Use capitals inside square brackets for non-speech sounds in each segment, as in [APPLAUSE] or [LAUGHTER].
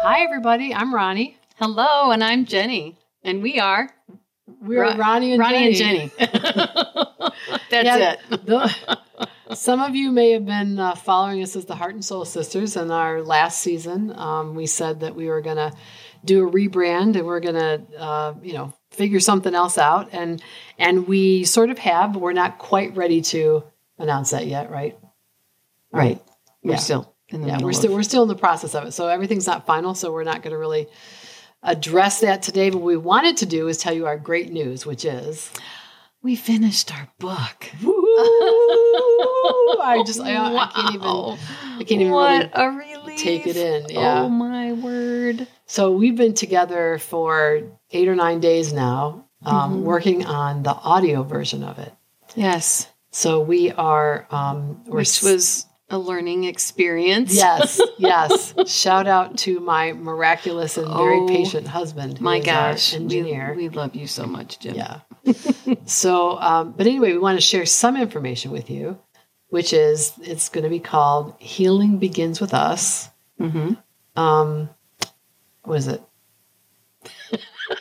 Hi, everybody. I'm Ronni. Hello, and I'm Jennie, and we are We're Ro- Ronni and Ronni Jennie. and Jennie. [LAUGHS] That's Yeah, it. the- some of you may have been uh, following us as the Heart and Soul Sisters in our last season. Um, we said that we were going to do a rebrand and we're going to, uh, you know, figure something else out, and and we sort of have. But we're not quite ready to announce that yet, right? Right. We're Yeah. still in the yeah, we're still we're still in the process of it. So everything's not final. So we're not going to really address that today. But what we wanted to do is tell you our great news, which is. We finished our book. I just I, I can't even I can't even what really a relief. take it in. Yeah. Oh my word. So we've been together for eight or nine days now, um, Mhm. working on the audio version of it. Yes. So we are um, Which was a learning experience. yes [LAUGHS] yes. Shout out to my miraculous and very Oh, patient husband, My gosh. we- engineer. We, love you so much, Jim. Yeah. So, um, but anyway, we want to share some information with you, which is it's going to be called Healing Begins with Us. Mm-hmm. Um, what is it?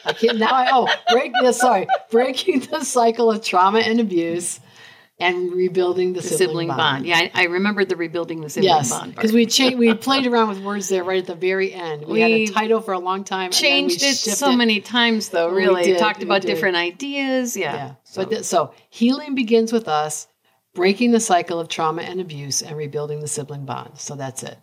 I can't now. I oh break this. Sorry, breaking the cycle of trauma and abuse, and rebuilding the, The sibling, bond. Yeah, I, I remembered the rebuilding the sibling Yes, bond. because we changed. We played around with words there right at the very end. We, had a title for a long time. we changed it so many times though We really did, talked we about did. different ideas yeah, Yeah. So- But th- so healing begins with us breaking the cycle of trauma and abuse and rebuilding the sibling bond. So that's it.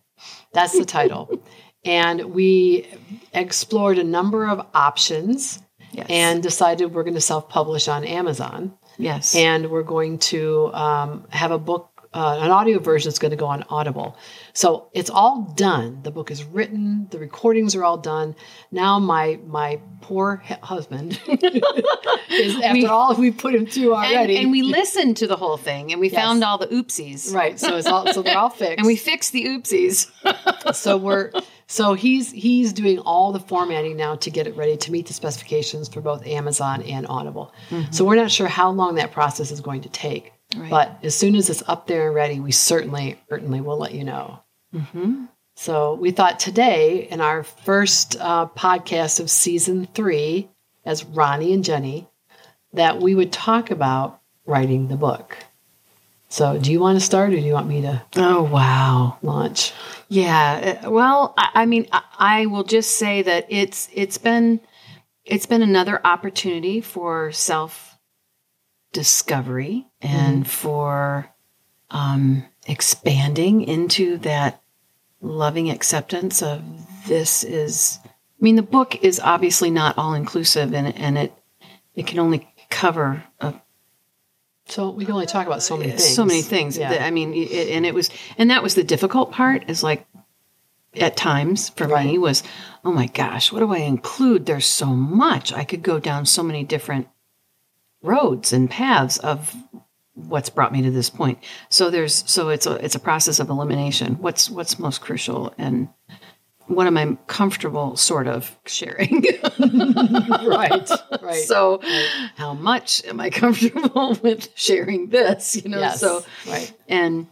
That's the title. [LAUGHS] and we explored a number of options yes. and decided we're going to self-publish on Amazon yes. And we're going to um, have a book uh, an audio version that's going to go on audible. So it's all done. The book is written the recordings are all done. Now my my poor hu- husband [LAUGHS] is after We- all we put him through and, already. and we listened to the whole thing and we Yes. found all the oopsies. Right so it's all so they're all [LAUGHS] fixed. And we fixed the oopsies. [LAUGHS] So we're so he's he's doing all the formatting now to get it ready to meet the specifications for both Amazon and Audible. So we're not sure how long that process is going to take. Right. But as soon as it's up there and ready, we certainly certainly will let you know. mm-hmm. So we thought today in our first uh, podcast of season three, as Ronni and Jennie, that we would talk about writing the book. So do you want to start or do you want me to oh wow launch? yeah uh, well I, I mean I, I will just say that it's it's been it's been another opportunity for self discovery and for um, expanding into that loving acceptance of this is i mean the book is obviously not all inclusive and, and it it can only cover a So we can only talk about so many things. so many things. Yeah. I mean, it, and it was, and that was the difficult part. Is like, at times for me was, oh my gosh, what do I include? There's so much. I could go down so many different roads and paths of what's brought me to this point. So there's, so it's a, it's a process of elimination. What's what's most crucial and what am I comfortable sort of sharing? [LAUGHS] right, right. So, how much am I comfortable [LAUGHS] with sharing this? You know, yes, so right, and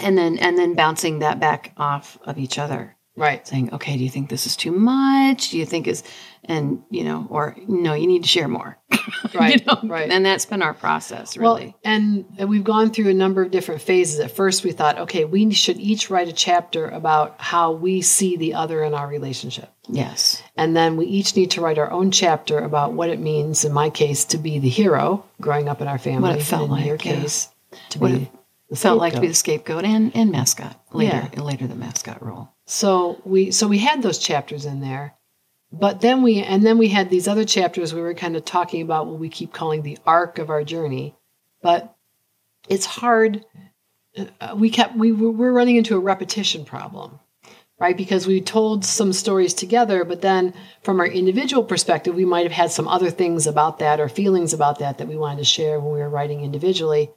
and then and then bouncing that back off of each other, right. saying, "Okay, do you think this is too much? Do you think is and you know, or no, you need to share more." [LAUGHS] Right, you know? right. And that's been our process, really. Well, and, we've gone through a number of different phases. At first, we thought, okay, we should each write a chapter about how we see the other in our relationship. yes, And then we each need to write our own chapter about what it means, in my case, to be the hero growing up in our family. What it felt and in your like, yeah. case, to What be it felt like to be the scapegoat and and mascot later. Later, the mascot role. So we so we had those chapters in there, but then we and then we had these other chapters we were kind of talking about what we keep calling the arc of our journey, but it's hard. uh, We kept we were we're running into a repetition problem, right? Because we told some stories together, but then from our individual perspective, we might have had some other things about that or feelings about that that we wanted to share when we were writing individually.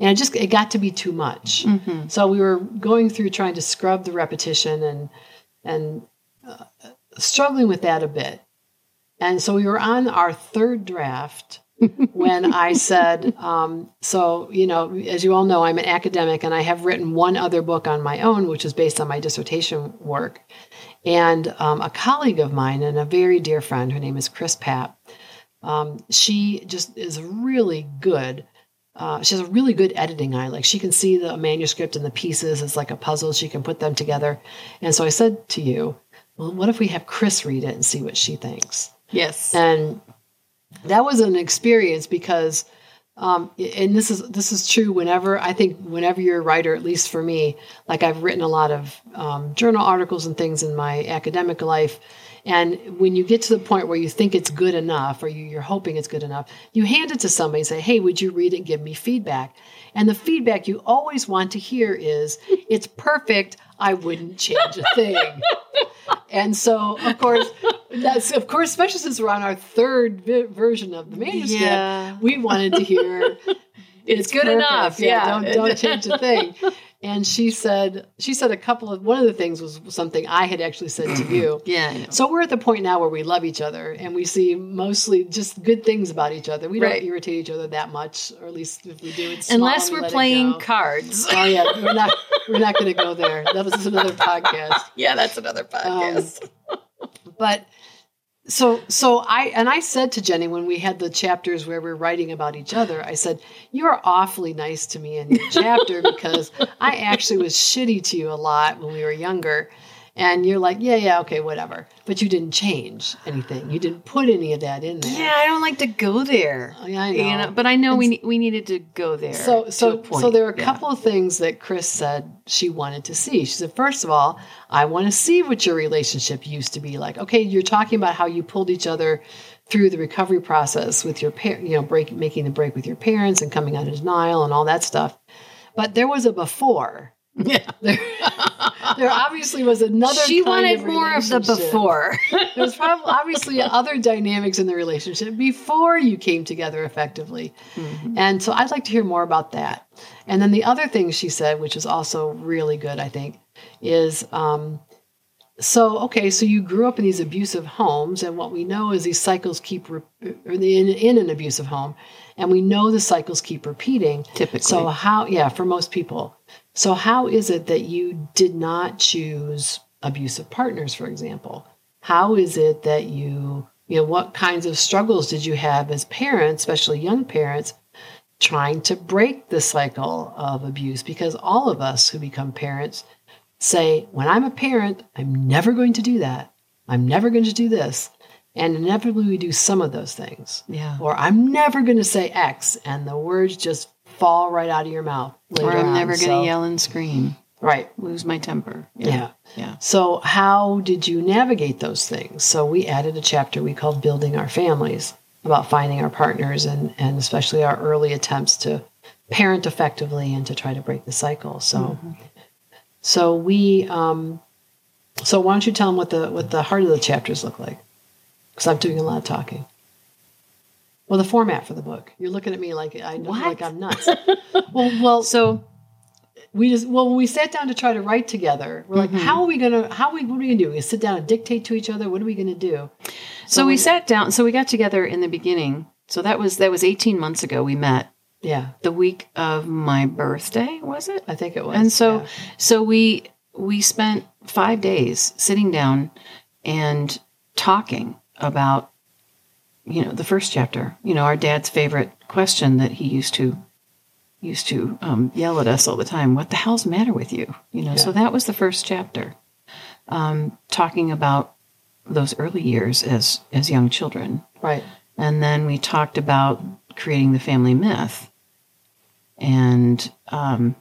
And it just it got to be too much. So we were going through trying to scrub the repetition and and uh, struggling with that a bit. And so we were on our third draft when I [LAUGHS] said, um, so, you know, as you all know, I'm an academic and I have written one other book on my own, which is based on my dissertation work. And um, a colleague of mine and a very dear friend, her name is Chris Papp, um, she just is really good. Uh, she has a really good editing eye. Like she can see the manuscript and the pieces. It's like a puzzle. She can put them together. And so I said to you, well, what if we have Chris read it and see what she thinks? Yes. And that was an experience because um, and this is this is true whenever I think whenever you're a writer, at least for me, like I've written a lot of um, journal articles and things in my academic life, and when you get to the point where you think it's good enough, or you, are hoping it's good enough, you hand it to somebody and say, "Hey, would you read it and give me feedback?" And the feedback you always want to hear is, "It's perfect. I wouldn't change a thing." [LAUGHS] and so, of course, that's of course, especially since we're on our third vi- version of the manuscript, Yeah. we wanted to hear [LAUGHS] It's good perfect. enough, yeah. don't don't change a thing. [LAUGHS] And she said she said a couple of one of the things was something I had actually said to you. [CLEARS THROAT] Yeah. So we're at the point now where we love each other and we see mostly just good things about each other. We Right. don't irritate each other that much, or at least if we do, it's Unless we we're playing cards. [LAUGHS] Oh yeah, we're not we're not going to go there. That was another podcast. [LAUGHS] yeah, that's another podcast. Um, but so so I and I said to Jennie when we had the chapters where we're writing about each other, I said, You're awfully nice to me in your chapter because I actually was shitty to you a lot when we were younger. And you're like, Yeah, yeah, okay, whatever. But you didn't change anything. You didn't put any of that in there. yeah, I don't like to go there. Oh, yeah, I You know. know, but I know we we needed to go there. So so so there were a Yeah. couple of things that Chris said she wanted to see. She said, first of all, I want to see what your relationship used to be like. Okay, you're talking about how you pulled each other through the recovery process with your parent, you know, break making the break with your parents and coming out of denial and all that stuff. But there was a before. Yeah. [LAUGHS] There, there obviously was another. She kind wanted of more of the before. [LAUGHS] There was probably obviously other dynamics in the relationship before you came together effectively. And so I'd like to hear more about that. And then the other thing she said, which is also really good, I think, is um, so, okay, so you grew up in these abusive homes, and what we know is these cycles keep re- in, in an abusive home, and we know the cycles keep repeating. Typically. So, how, yeah, for most people. So, how is it that you did not choose abusive partners, for example? How is it that you, you know, what kinds of struggles did you have as parents, especially young parents, trying to break the cycle of abuse? Because all of us who become parents say, when I'm a parent, I'm never going to do that. I'm never going to do this. And inevitably, we do some of those things. Yeah. Or I'm never going to say X, and the words just fall right out of your mouth. Or I'm on. never going to yell and scream, Right. lose my temper. Yeah. Yeah. So, how did you navigate those things? So, we added a chapter we called Building Our Families about finding our partners and, and especially our early attempts to parent effectively and to try to break the cycle. So, so we, um, so why don't you tell them what the what the heart of the chapters look like? Because I'm doing a lot of talking. Well, the format for the book. You're looking at me like I What? like I'm nuts. [LAUGHS] well, well, So we just well when we sat down to try to write together we're Mm-hmm. like how are we gonna how are we what are we gonna do we gonna sit down and dictate to each other what are we gonna do so we when- sat down. So we got together in the beginning. So that was that was 18 months ago. We met yeah the week of my birthday. Was it? i think it was and so yeah. so we we spent five days sitting down and talking about you know the first chapter. You know our dad's favorite question that he used to used to um, yell at us all the time what the hell's the matter with you? You know so that was the first chapter. Um, talking about those early years as as young children. Right. And then we talked about creating the family myth and um,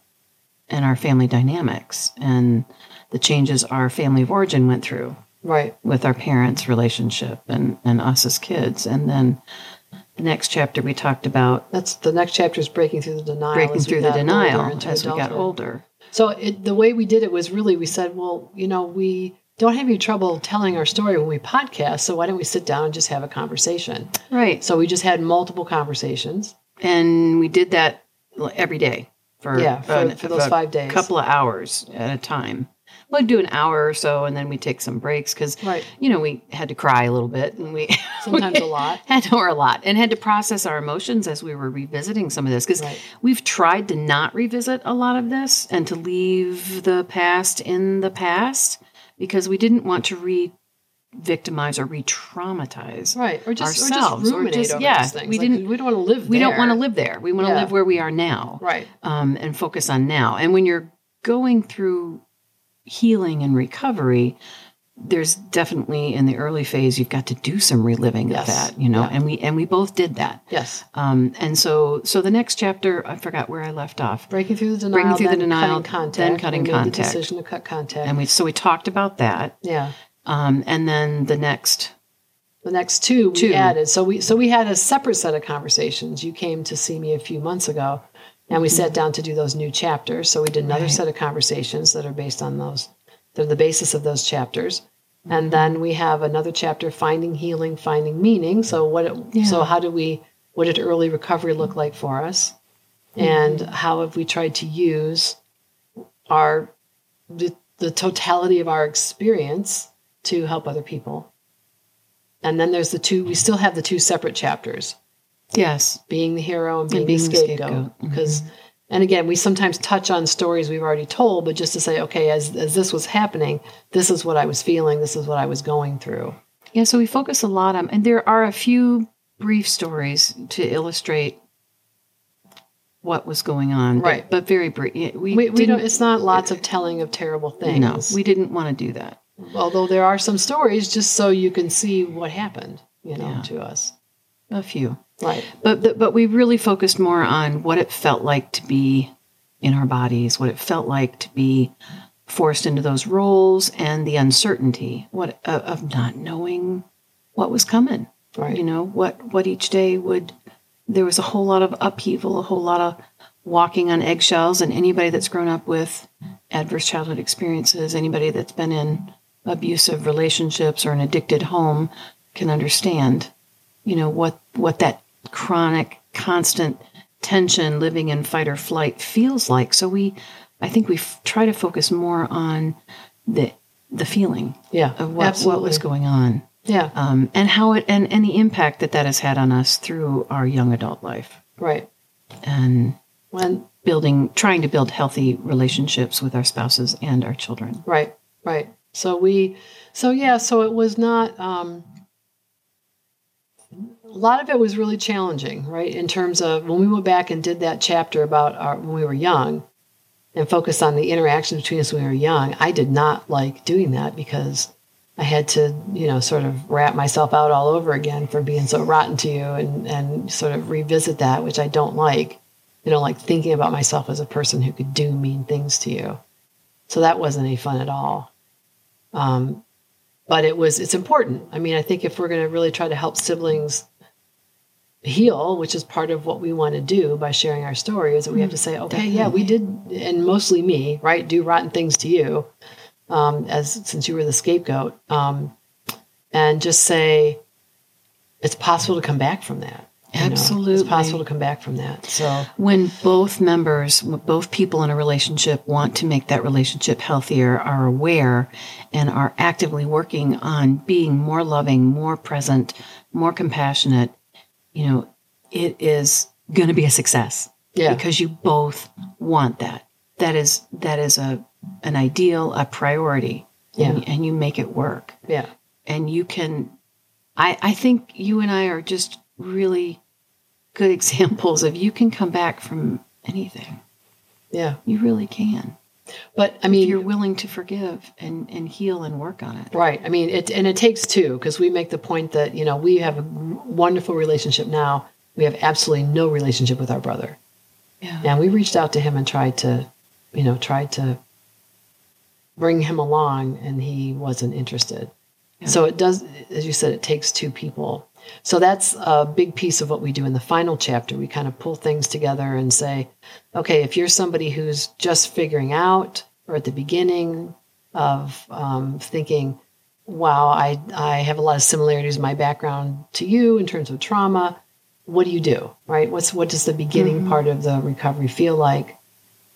and our family dynamics and the changes our family of origin went through right with our parents' relationship and, and us as kids. And then the next chapter we talked about that's the next chapter is breaking through the denial breaking through the denial as we got older. so it, the way we did it was really we said well you know we don't have any trouble telling our story when we podcast so why don't we sit down and just have a conversation Right. so we just had multiple conversations And we did that every day for, Yeah, for- for those five days. A couple of hours at a time. We'd do an hour or so, and then we take some breaks because, Right. you know, we had to cry a little bit, and we [LAUGHS] Sometimes we a lot. had to, or a lot, and had to process our emotions as we were revisiting some of this because Right. we've tried to not revisit a lot of this and to leave the past in the past because we didn't want to re-victimize or re-traumatize Right. Or just, or ourselves, just or just- yeah, we Like, didn't- we don't want to live we don't there. want to live there. We want to Yeah. live where we are now Right. um, and focus on now. And when you're going through healing and recovery, there's definitely in the early phase you've got to do some reliving Yes. of that, you know. Yeah. And we and we both did that. Yes. Um, and so so the next chapter, I forgot where I left off. Breaking through the denial, Breaking through the denial, cutting contact, then cutting we contact. The decision to cut contact. And we so we talked about that. yeah. Um, and then the next The next two we Two. added. So we so we had a separate set of conversations. You came to see me a few months ago, and we mm-hmm. sat down to do those new chapters. So we did another Right. set of conversations that are based on those. They're the basis of those chapters. And mm-hmm. then we have another chapter, finding healing, finding meaning. So what? It, Yeah. So how do we? What did early recovery look like for us? Mm-hmm. And how have we tried to use our the, the totality of our experience to help other people? And then there's the two, we still have the two separate chapters yes. being the hero and being, being the scapegoat. scapegoat. Mm-hmm. Because, and again, we sometimes touch on stories we've already told, but just to say, okay, as, as this was happening, this is what I was feeling, this is what I was going through. Yeah, so we focus a lot on, and there are a few brief stories to illustrate what was going on, Right. But, very brief. We, We, we don't, it's not lots of telling of terrible things. No, we didn't want to do that. Although there are some stories just so you can see what happened, you know, Yeah. to us. A few, Right. but but we really focused more on what it felt like to be in our bodies, what it felt like to be forced into those roles, and the uncertainty what of, of not knowing what was coming. Right. You know what what each day would. There was a whole lot of upheaval, a whole lot of walking on eggshells, and anybody that's grown up with adverse childhood experiences, anybody that's been in abusive relationships or an addicted home, can understand. You know what what that chronic, constant tension, living in fight or flight feels like. So we, I think we f- try to focus more on the the feeling Yeah. of what, what was going on Yeah. um, and how it and, and the impact that that has had on us through our young adult life Right. and When building trying to build healthy relationships with our spouses and our children Right, right. So we, so yeah, so it was not, um, a lot of it was really challenging, right? In terms of when we went back and did that chapter about our, when we were young and focused on the interaction between us when we were young, I did not like doing that because I had to, you know, sort of wrap myself out all over again for being so rotten to you and, and sort of revisit that, which I don't like. You know, like thinking about myself as a person who could do mean things to you. So that wasn't any fun at all. Um, but it was it's important. I mean, I think if we're going to really try to help siblings heal, which is part of what we want to do by sharing our story, is that we have to say, okay, yeah, we did, and mostly me, right, do rotten things to you, um, as since you were the scapegoat, um, and just say it's possible to come back from that. you know? Absolutely. it's possible to come back from that. So when both members both people in a relationship want to make that relationship healthier are aware and are actively working on being more loving more present more compassionate you know it is going to be a success Yeah. because you both want that that is that is a an ideal a priority Yeah. and, and you make it work yeah, and you can I, I think you and I are just really good [LAUGHS] examples of you can come back from anything. yeah. You really can. But I If mean, you're willing to forgive and, and heal and work on it. Right. I mean, it and it takes two because we make the point that you know we have a wonderful relationship now. We have absolutely no relationship with our brother, Yeah. and we reached out to him and tried to, you know, tried to bring him along, and he wasn't interested. So it does, as you said, it takes two people. So that's a big piece of what we do in the final chapter. We kind of pull things together and say, okay, if you're somebody who's just figuring out or at the beginning of um, thinking, wow, I, I have a lot of similarities in my background to you in terms of trauma. What do you do? Right? What's what does the beginning part of the recovery feel like?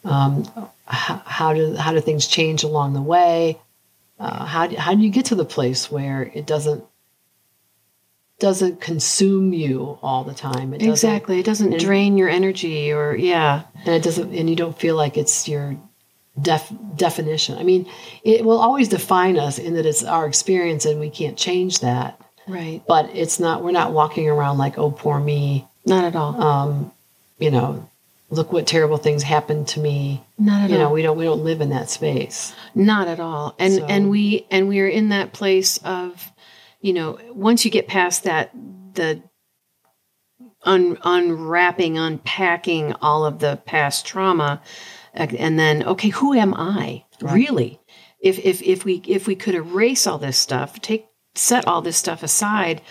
Um, how, how do how do things change along the way? Uh, how do, how do you get to the place where it doesn't doesn't consume you all the time? It Exactly. It doesn't drain your energy or yeah. and it doesn't and you don't feel like it's your def, definition i mean it will always define us in that it's our experience and we can't change that Right. but it's not we're not walking around like oh poor me Not at all. um you know look what terrible things happened to me Not at you know we don't we don't live in that space Not at all. And So- and we and we're in that place of, you know, once you get past that the un, unwrapping, unpacking all of the past trauma, uh, and then okay, who am I Right. really? If if if we if we could erase all this stuff, take set all this stuff aside,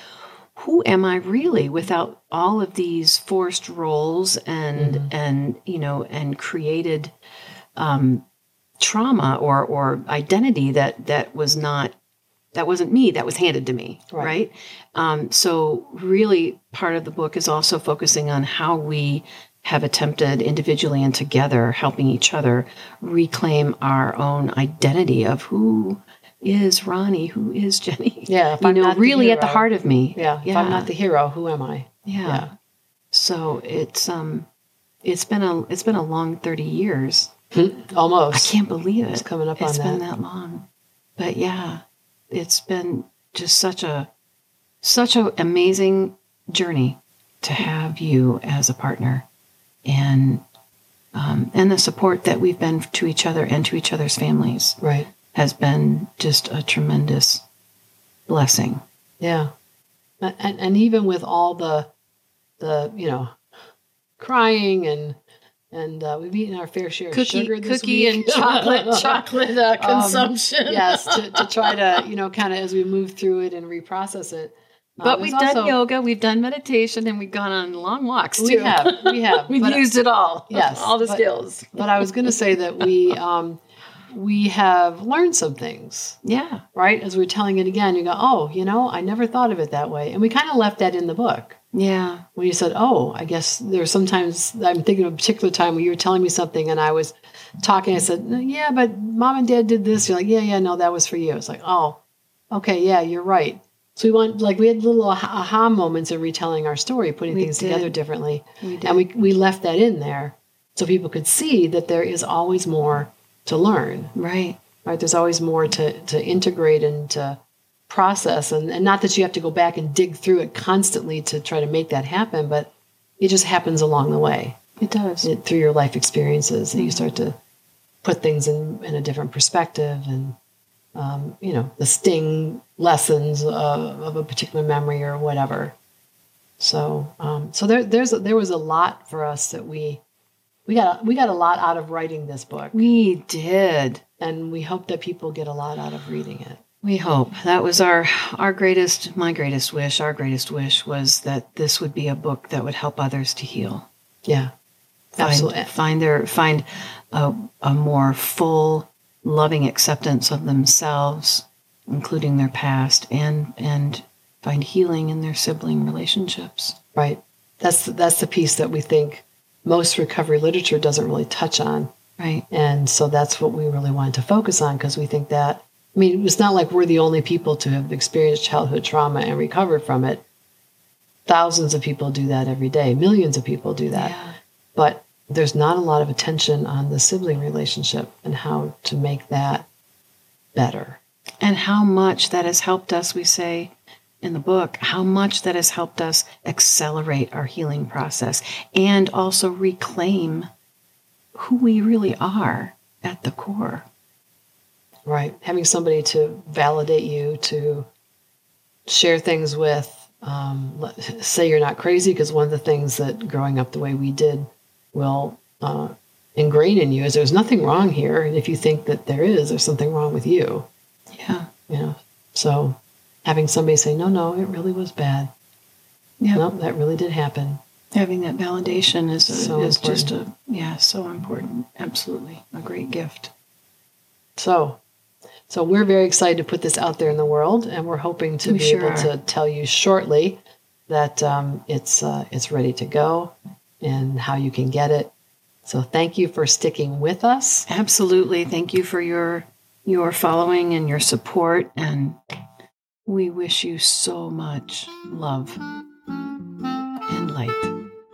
who am I really without all of these forced roles and and you know and created um, trauma or or identity that that was not that wasn't me that was handed to me Right. right, Um, so really part of the book is also focusing on how we have attempted individually and together helping each other reclaim our own identity of who is ronni who is jennie [LAUGHS] yeah if you I'm know really at the heart of me yeah if i'm not the hero who am i yeah. yeah. So it's um it's been a it's been a long 30 years. Almost i can't believe it. It's coming up It's on been that. that long. But yeah, it's been just such a such an amazing journey to have you as a partner and um, and the support that we've been to each other and to each other's families right has been just a tremendous blessing. Yeah, and, and and even with all the the you know crying and and uh, we've eaten our fair share of Cookie, sugar this cookie week. and [LAUGHS] chocolate, chocolate uh, Um, consumption. yes, to, to [LAUGHS] try to you know kind of as we move through it and reprocess it. Uh, But we've done also- yoga, we've done meditation, and we've gone on long walks too. We have, we [LAUGHS] have. we've but, used it all. Yes, all the but- skills. but I was going to say that we um, we have learned some things. Yeah, Right as we're telling it again, you go, oh, you know, I never thought of it that way, and we kind of left that in the book. Yeah, when you said, "Oh, I guess there's sometimes I'm thinking of a particular time where you were telling me something and I was talking. I said, uh, "Yeah, but mom and dad did this." You're like, "Yeah, yeah, no, that was for you." It's like, "Oh, okay, yeah, you're right." So we want like we had little aha aha moments in retelling our story, putting We things did. together differently, we and we we left that in there so people could see that there is always more to learn. right. Right? There's always more to to integrate and to process, and, and not that you have to go back and dig through it constantly to try to make that happen, but it just happens along the way. It does. it, through your life experiences and you start to put things in, in a different perspective and um, you know the sting lessons of, of a particular memory or whatever. So um, so there there's a, there was a lot for us that we we got we got a lot out of writing this book. We did. and we hope that people get a lot out of reading it We hope that was our our greatest, my greatest wish. Our greatest wish was that this would be a book that would help others to heal. yeah find, Absolutely. find their find a, a more full loving acceptance of themselves including their past and and find healing in their sibling relationships right that's the, that's the piece that we think most recovery literature doesn't really touch on right And so that's what we really wanted to focus on because we think that, I mean, it's not like we're the only people to have experienced childhood trauma and recovered from it. Thousands of people do that every day, millions of people do that. yeah But there's not a lot of attention on the sibling relationship and how to make that better. and how much that has helped us we say in the book how much that has helped us accelerate our healing process and also reclaim who we really are at the core Right. Having somebody to validate you, to share things with, um, say you're not crazy, because one of the things that growing up the way we did will uh, ingrain in you is there's nothing wrong here. And if you think that there is, there's something wrong with you. yeah You know. So having somebody say, no, no, it really was bad. yeah No, that really did happen. having that validation is a, So is just a yeah so important absolutely a great gift So, so we're very excited to put this out there in the world, and we're hoping to we be sure able are. to tell you shortly that um, it's uh, it's ready to go and how you can get it. So thank you for sticking with us. Absolutely, thank you for your your following and your support, and we wish you so much love and light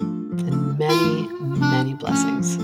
and many many blessings.